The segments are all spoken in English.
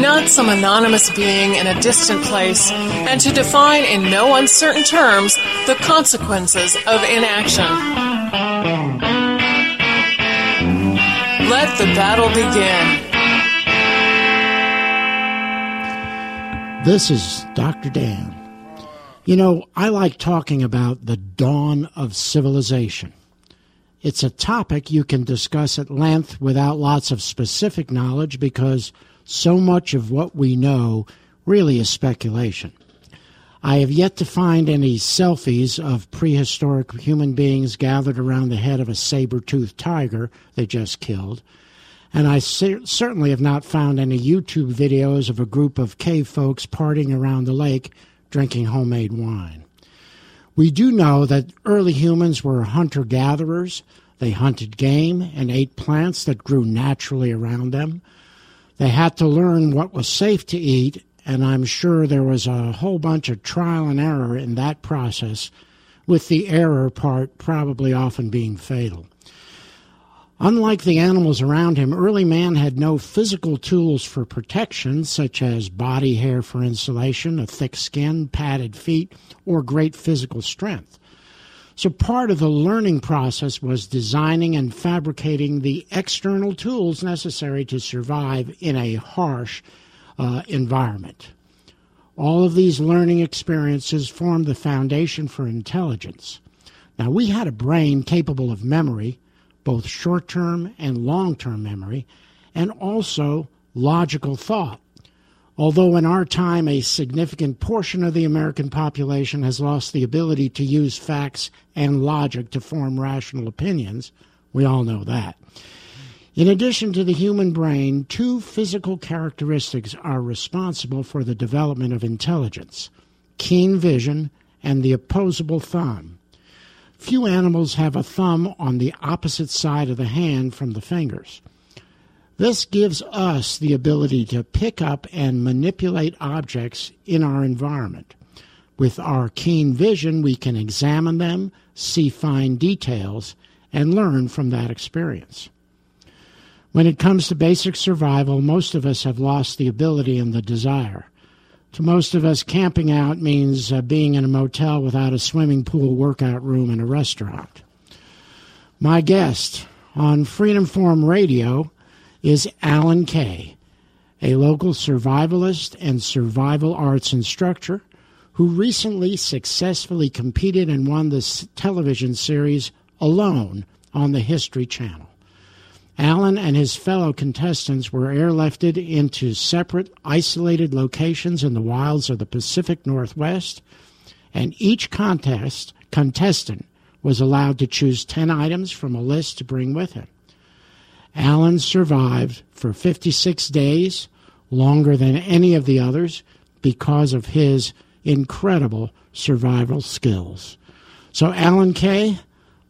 not some anonymous being in a distant place, and to define in no uncertain terms the consequences of inaction. Let the battle begin. This is Dr. Dan. You know, I like talking about the dawn of civilization. It's a topic you can discuss at length without lots of specific knowledge because so much of what we know really is speculation. I have yet to find any selfies of prehistoric human beings gathered around the head of a saber toothed tiger they just killed. And I certainly have not found any YouTube videos of a group of cave folks partying around the lake drinking homemade wine. We do know that early humans were hunter gatherers. They hunted game and ate plants that grew naturally around them. They had to learn what was safe to eat, and I'm sure there was a whole bunch of trial and error in that process, with the error part probably often being fatal. Unlike the animals around him, early man had no physical tools for protection, such as body hair for insulation, a thick skin, padded feet, or great physical strength. So part of the learning process was designing and fabricating the external tools necessary to survive in a harsh uh, environment. All of these learning experiences formed the foundation for intelligence. Now, we had a brain capable of memory, both short term and long term memory, and also logical thought. Although in our time a significant portion of the American population has lost the ability to use facts and logic to form rational opinions, we all know that. In addition to the human brain, two physical characteristics are responsible for the development of intelligence keen vision and the opposable thumb. Few animals have a thumb on the opposite side of the hand from the fingers. This gives us the ability to pick up and manipulate objects in our environment. With our keen vision, we can examine them, see fine details, and learn from that experience. When it comes to basic survival, most of us have lost the ability and the desire. To most of us, camping out means uh, being in a motel without a swimming pool, workout room, and a restaurant. My guest on Freedom Forum Radio is Alan Kay, a local survivalist and survival arts instructor who recently successfully competed and won the television series Alone on the History Channel. Alan and his fellow contestants were airlifted into separate, isolated locations in the wilds of the Pacific Northwest, and each contest contestant was allowed to choose 10 items from a list to bring with him. Alan survived for 56 days, longer than any of the others, because of his incredible survival skills. So, Alan Kay,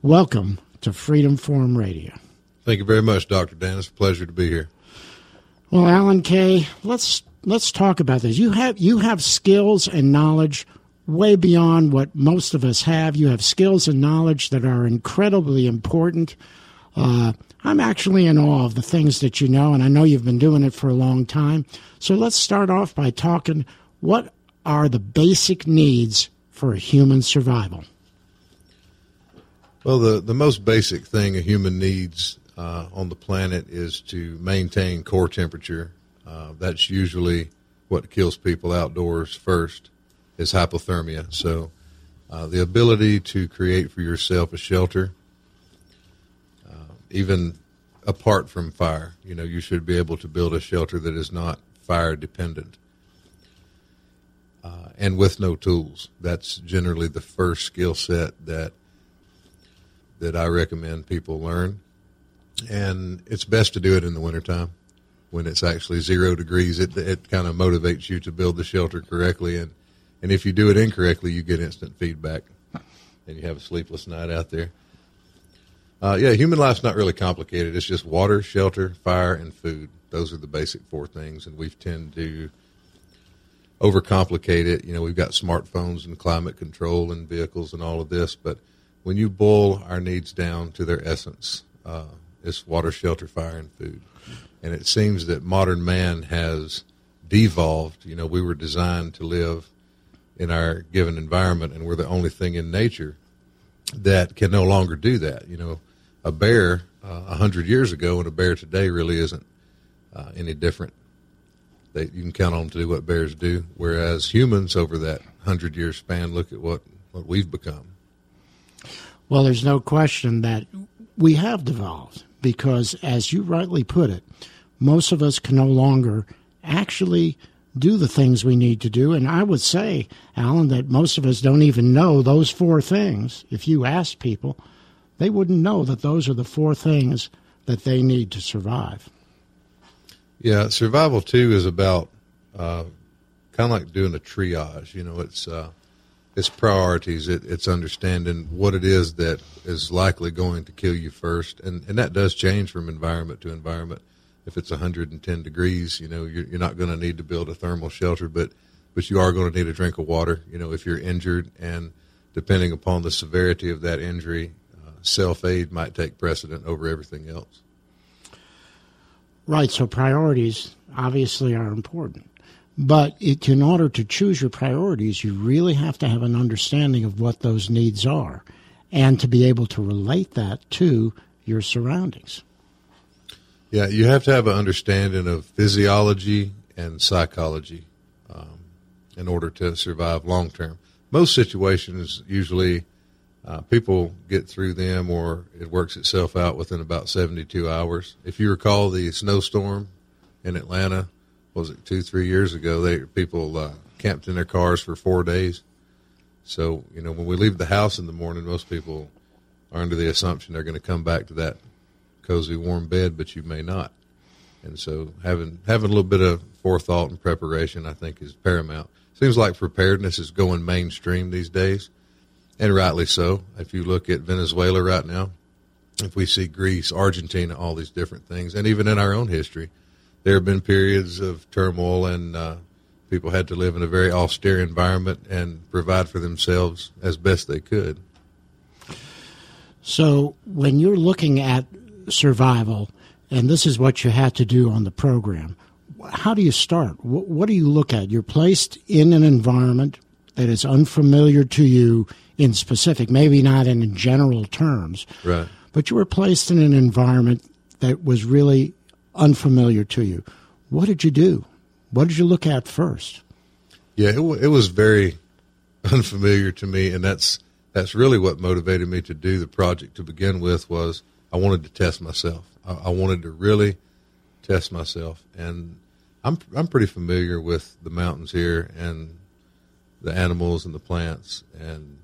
welcome to Freedom Forum Radio. Thank you very much, Dr. Dan. It's a pleasure to be here. Well, Alan Kay, let's let's talk about this. You have you have skills and knowledge way beyond what most of us have. You have skills and knowledge that are incredibly important. Uh, I'm actually in awe of the things that you know, and I know you've been doing it for a long time. So let's start off by talking what are the basic needs for human survival? Well, the, the most basic thing a human needs uh, on the planet is to maintain core temperature. Uh, that's usually what kills people outdoors first is hypothermia. So uh, the ability to create for yourself a shelter even apart from fire. You know, you should be able to build a shelter that is not fire dependent. Uh, and with no tools. That's generally the first skill set that that I recommend people learn. And it's best to do it in the wintertime when it's actually zero degrees. It, it kind of motivates you to build the shelter correctly. And, and if you do it incorrectly, you get instant feedback and you have a sleepless night out there. Uh, yeah, human life's not really complicated. It's just water, shelter, fire, and food. Those are the basic four things. And we tend to overcomplicate it. You know, we've got smartphones and climate control and vehicles and all of this, but when you boil our needs down to their essence, uh, it's water, shelter, fire, and food. And it seems that modern man has devolved. You know, we were designed to live in our given environment, and we're the only thing in nature that can no longer do that. You know, a bear uh, a uh, hundred years ago and a bear today really isn't uh, any different. They, you can count on them to do what bears do, whereas humans over that hundred year span, look at what what we've become. Well, there's no question that we have devolved because, as you rightly put it, most of us can no longer actually do the things we need to do. And I would say, Alan, that most of us don't even know those four things. If you ask people, they wouldn't know that those are the four things that they need to survive. Yeah, survival too is about uh, kind of like doing a triage. You know, it's uh, it's priorities. It, it's understanding what it is that is likely going to kill you first, and and that does change from environment to environment. If it's 110 degrees, you know you're, you're not going to need to build a thermal shelter, but but you are going to need a drink of water. You know if you're injured, and depending upon the severity of that injury, self aid might take precedent over everything else. Right. So priorities obviously are important. But it, in order to choose your priorities, you really have to have an understanding of what those needs are and to be able to relate that to your surroundings. Yeah, you have to have an understanding of physiology and psychology um, in order to survive long term. Most situations, usually, uh, people get through them or it works itself out within about 72 hours. If you recall the snowstorm in Atlanta, was it two three years ago? They people uh, camped in their cars for four days. So you know when we leave the house in the morning, most people are under the assumption they're going to come back to that cozy warm bed, but you may not. And so having having a little bit of forethought and preparation, I think, is paramount. Seems like preparedness is going mainstream these days, and rightly so. If you look at Venezuela right now, if we see Greece, Argentina, all these different things, and even in our own history, there have been periods of turmoil and uh, people had to live in a very austere environment and provide for themselves as best they could. So, when you're looking at survival, and this is what you had to do on the program, how do you start? What, what do you look at? You're placed in an environment that is unfamiliar to you in specific, maybe not in general terms, right? But you were placed in an environment that was really unfamiliar to you. What did you do? What did you look at first? Yeah, it, it was very unfamiliar to me, and that's that's really what motivated me to do the project to begin with. Was I wanted to test myself. I, I wanted to really test myself, and I'm I'm pretty familiar with the mountains here and the animals and the plants. And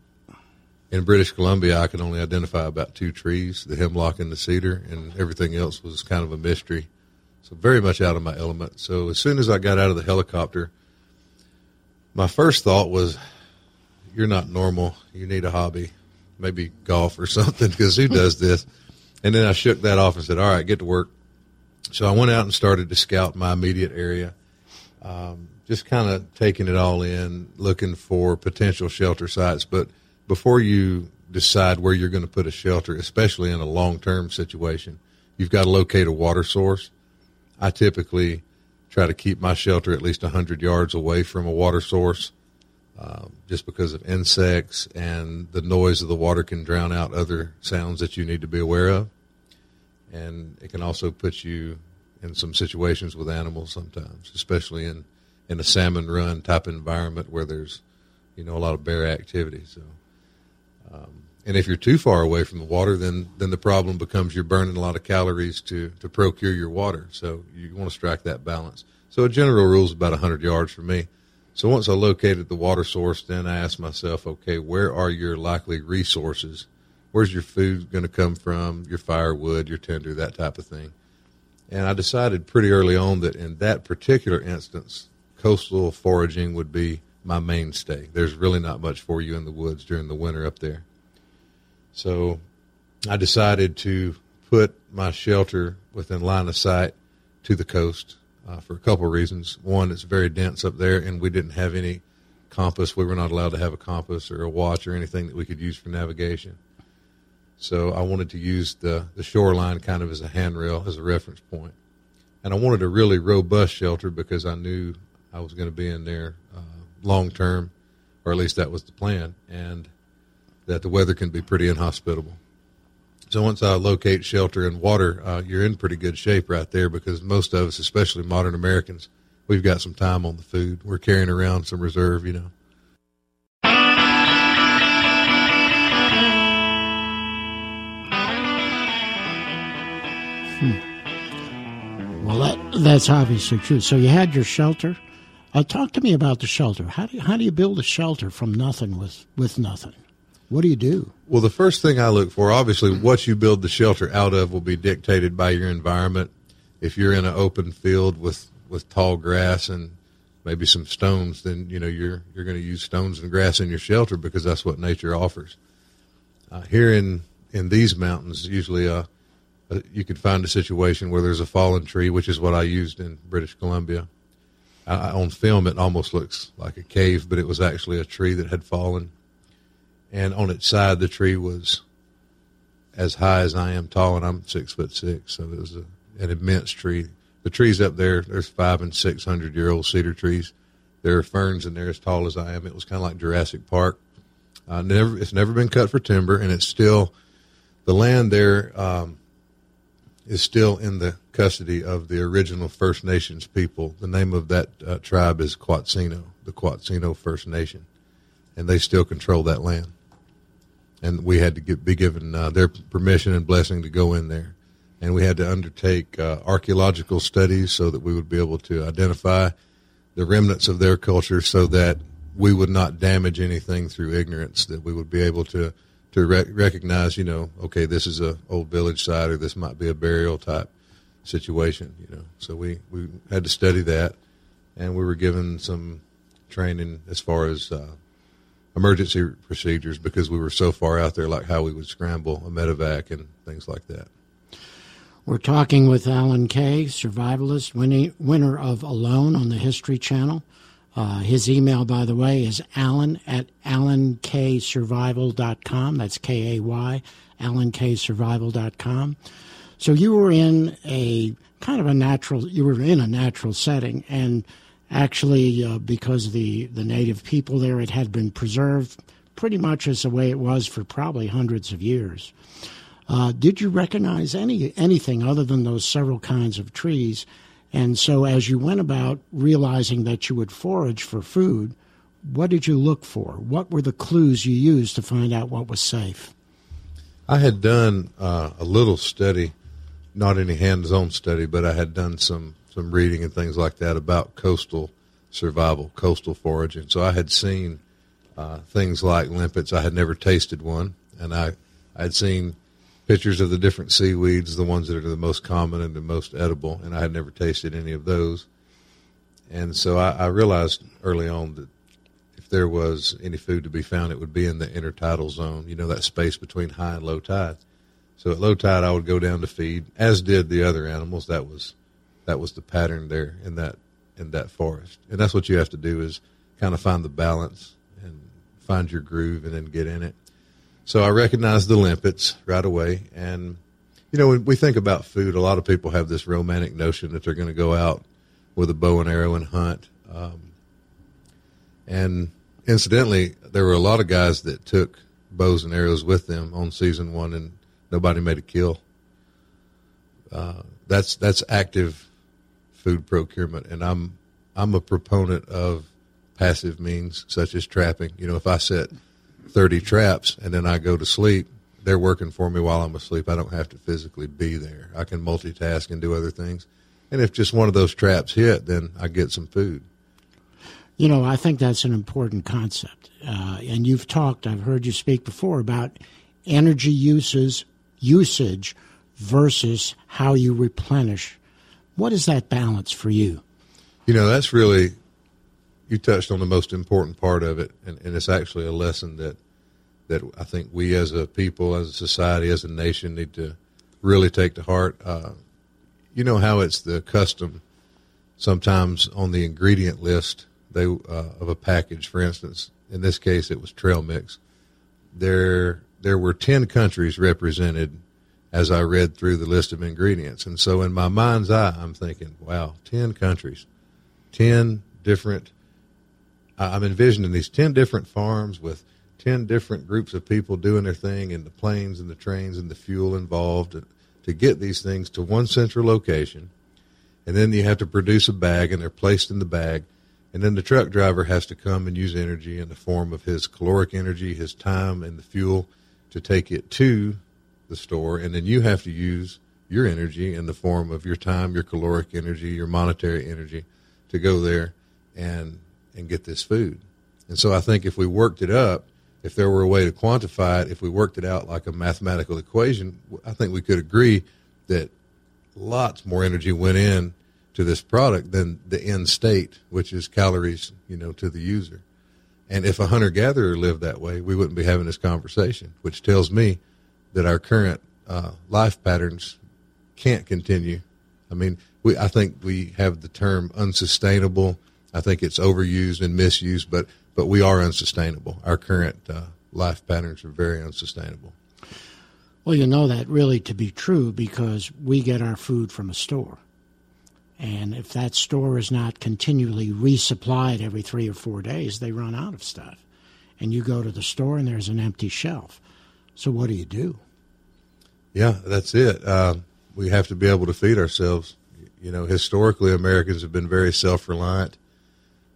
in British Columbia, I could only identify about two trees: the hemlock and the cedar, and everything else was kind of a mystery. So very much out of my element. So as soon as I got out of the helicopter, my first thought was, "You're not normal. You need a hobby, maybe golf or something, because who does this?" And then I shook that off and said, "All right, get to work." So I went out and started to scout my immediate area, um, just kind of taking it all in, looking for potential shelter sites. But before you decide where you're going to put a shelter, especially in a long-term situation, you've got to locate a water source I typically try to keep my shelter at least 100 yards away from a water source uh, just because of insects and the noise of the water can drown out other sounds that you need to be aware of. And it can also put you in some situations with animals sometimes, especially in, in a salmon run type environment where there's, you know, a lot of bear activity. So um, and if you're too far away from the water, then then the problem becomes you're burning a lot of calories to to procure your water. So you want to strike that balance. So a general rule is about 100 yards for me. So once I located the water source, then I asked myself, okay, where are your likely resources? Where's your food going to come from? Your firewood, your tinder, that type of thing. And I decided pretty early on that in that particular instance, coastal foraging would be my mainstay. There's really not much for you in the woods during the winter up there. So I decided to put my shelter within line of sight to the coast uh, for a couple of reasons. One, it's very dense up there, and we didn't have any compass. We were not allowed to have a compass or a watch or anything that we could use for navigation. So I wanted to use the, the shoreline kind of as a handrail, as a reference point. And I wanted a really robust shelter because I knew I was going to be in there uh, long term, or at least that was the plan, and that the weather can be pretty inhospitable. So once I locate shelter and water, uh, you're in pretty good shape right there because most of us, especially modern Americans, we've got some time on the food. We're carrying around some reserve, you know. Hmm. Well, that, that's obviously true. So you had your shelter. Uh, talk to me about the shelter. How do you, how do you build a shelter from nothing with, with nothing? What do you do? Well, the first thing I look for, obviously, what you build the shelter out of will be dictated by your environment. If you're in an open field with, with tall grass and maybe some stones, then you know you're you're going to use stones and grass in your shelter because that's what nature offers. Uh, here in in these mountains, usually uh, uh, you could find a situation where there's a fallen tree, which is what I used in British Columbia. I, on film, it almost looks like a cave, but it was actually a tree that had fallen and on its side the tree was as high as I am tall, and I'm six foot six, so it was a, an immense tree. The trees up there, there's five and six hundred year old cedar trees. There are ferns in there as tall as I am. It was kind of like Jurassic Park. Uh, never, it's never been cut for timber, and it's still the land there um, is still in the custody of the original First Nations people. The name of that uh, tribe is Quatsino, the Quatsino First Nation, and they still control that land and we had to get, be given uh, their permission and blessing to go in there. And we had to undertake uh, archaeological studies so that we would be able to identify the remnants of their culture so that we would not damage anything through ignorance, that we would be able to, to rec- recognize, you know, okay, this is a old village site or this might be a burial type situation, you know. So we, we had to study that and we were given some training as far as uh, emergency procedures because we were so far out there, like how we would scramble a medevac and things like that. We're talking with Alan Kay, survivalist, winner of Alone on the History Channel. Uh, his email, by the way, is alan at alanksurvival.com. That's K A Y, alanksurvival.com. So you were in a kind of a natural, you were in a natural setting, and Actually, uh, because the, the native people there, it had been preserved pretty much as the way it was for probably hundreds of years. Uh, did you recognize any anything other than those several kinds of trees? And so, as you went about realizing that you would forage for food, what did you look for? What were the clues you used to find out what was safe? I had done uh, a little study, not any hands-on study, but I had done some some reading and things like that about coastal survival, coastal foraging. So I had seen uh, things like limpets. I had never tasted one, and I I had seen pictures of the different seaweeds, the ones that are the most common and the most edible, and I had never tasted any of those. And so I, I realized early on that if there was any food to be found, it would be in the intertidal zone. You know that space between high and low tide. So at low tide, I would go down to feed, as did the other animals. That was that was the pattern there in that in that forest. And that's what you have to do is kind of find the balance and find your groove and then get in it. So I recognized the limpets right away. And, you know, when we think about food, a lot of people have this romantic notion that they're going to go out with a bow and arrow and hunt. Um, and incidentally, there were a lot of guys that took bows and arrows with them on season one and nobody made a kill. Uh, that's, that's active food procurement, and I'm I'm a proponent of passive means such as trapping. You know, if I set 30 traps and then I go to sleep, they're working for me while I'm asleep. I don't have to physically be there. I can multitask and do other things. And if just one of those traps hit, then I get some food. You know, I think that's an important concept. Uh, and you've talked, I've heard you speak before about energy uses, usage versus how you replenish. What is that balance for you? You know, that's really, you touched on the most important part of it. And, and it's actually a lesson that, that I think we as a people, as a society, as a nation need to really take to heart. Uh, you know how it's the custom sometimes on the ingredient list they uh, of a package, for instance. In this case, it was trail mix. There, there were ten countries represented as I read through the list of ingredients, and so in my mind's eye, I'm thinking, "Wow, ten countries, ten different." I'm envisioning these ten different farms with ten different groups of people doing their thing, and the planes and the trains and the fuel involved to get these things to one central location. And then you have to produce a bag, and they're placed in the bag. And then the truck driver has to come and use energy in the form of his caloric energy, his time, and the fuel to take it to the store. And then you have to use your energy in the form of your time, your caloric energy, your monetary energy to go there and and get this food. And so I think if we worked it up, if there were a way to quantify it, if we worked it out like a mathematical equation, I think we could agree that lots more energy went in to this product than the end state, which is calories, you know, to the user. And if a hunter gatherer lived that way, we wouldn't be having this conversation, which tells me that our current uh, life patterns can't continue. I mean, we I think we have the term unsustainable. I think it's overused and misused, but but we are unsustainable. Our current uh, life patterns are very unsustainable. Well, you know that really to be true because we get our food from a store. And if that store is not continually resupplied every three or four days, they run out of stuff. And you go to the store and there's an empty shelf. So what do you do? Yeah, that's it. Uh, we have to be able to feed ourselves. You know, historically, Americans have been very self reliant.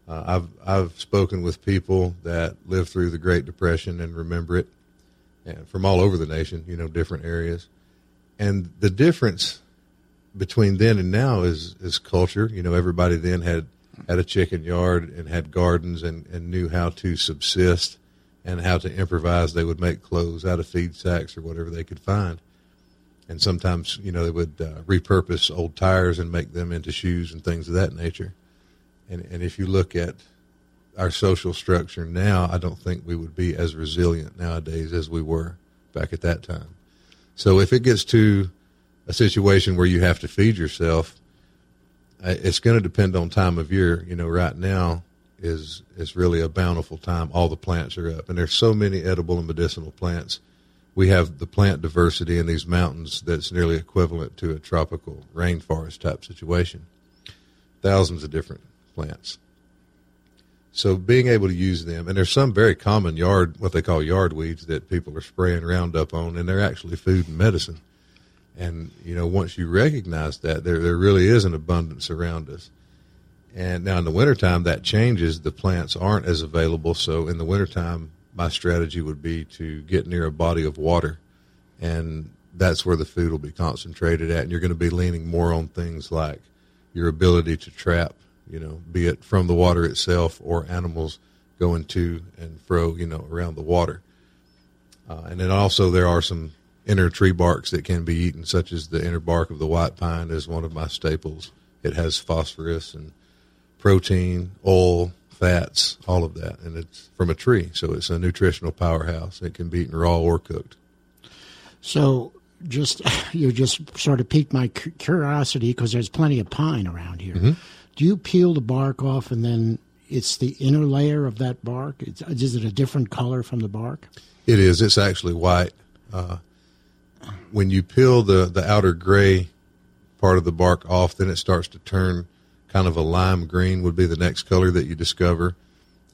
Uh, I've I've spoken with people that lived through the Great Depression and remember it, and from all over the nation. You know, different areas, and the difference between then and now is is culture. You know, everybody then had had a chicken yard and had gardens and, and knew how to subsist and how to improvise. They would make clothes out of feed sacks or whatever they could find. And sometimes, you know, they would uh, repurpose old tires and make them into shoes and things of that nature. And, and if you look at our social structure now, I don't think we would be as resilient nowadays as we were back at that time. So if it gets to a situation where you have to feed yourself, it's going to depend on time of year. You know, right now is is really a bountiful time. All the plants are up, and there's so many edible and medicinal plants. We have the plant diversity in these mountains that's nearly equivalent to a tropical rainforest type situation. Thousands of different plants. So being able to use them, and there's some very common yard, what they call yard weeds that people are spraying Roundup on, and they're actually food and medicine. And you know, once you recognize that, there there really is an abundance around us. And now in the wintertime, that changes. The plants aren't as available. So in the wintertime, my strategy would be to get near a body of water, and that's where the food will be concentrated at. And you're going to be leaning more on things like your ability to trap you know, be it from the water itself or animals going to and fro, you know, around the water. Uh, and then also there are some inner tree barks that can be eaten, such as the inner bark of the white pine is one of my staples. It has phosphorus and protein, oil, fats, all of that, and it's from a tree, so it's a nutritional powerhouse. It can be eaten raw or cooked. So, just you just sort of piqued my curiosity because there's plenty of pine around here. Mm-hmm do you peel the bark off and then it's the inner layer of that bark? It's, is it a different color from the bark? It is. It's actually white. Uh, when you peel the, the outer gray part of the bark off, then it starts to turn kind of a lime green would be the next color that you discover.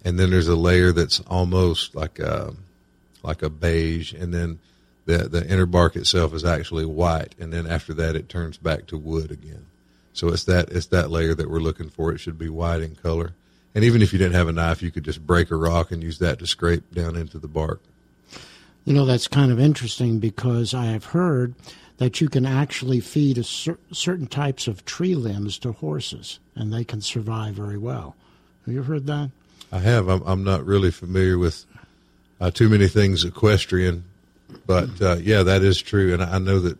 And then there's a layer that's almost like a, like a beige. And then the, the inner bark itself is actually white. And then after that, it turns back to wood again. So it's that it's that layer that we're looking for. It should be white in color, And even if you didn't have a knife, you could just break a rock and use that to scrape down into the bark. You know, that's kind of interesting because I have heard that you can actually feed cer- certain types of tree limbs to horses and they can survive very well. Have you heard that? I have. I'm, I'm not really familiar with uh, too many things equestrian, but uh, yeah, that is true. And I know that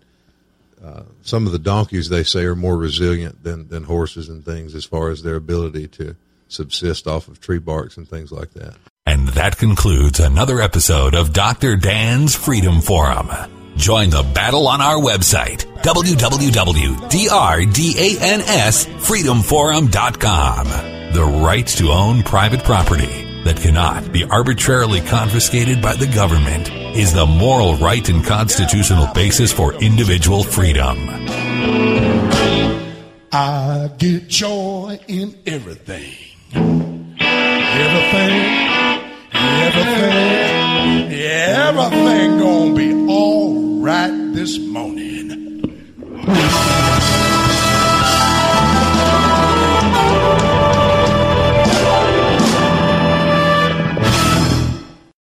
uh, some of the donkeys they say are more resilient than, than horses and things as far as their ability to subsist off of tree barks and things like that. And that concludes another episode of Dr. Dan's Freedom Forum. Join the battle on our website, www.drdansfreedomforum.com. The right to own private property that cannot be arbitrarily confiscated by the government is the moral right and constitutional basis for individual freedom. I get joy in everything. Everything, everything, everything gonna be all right this morning.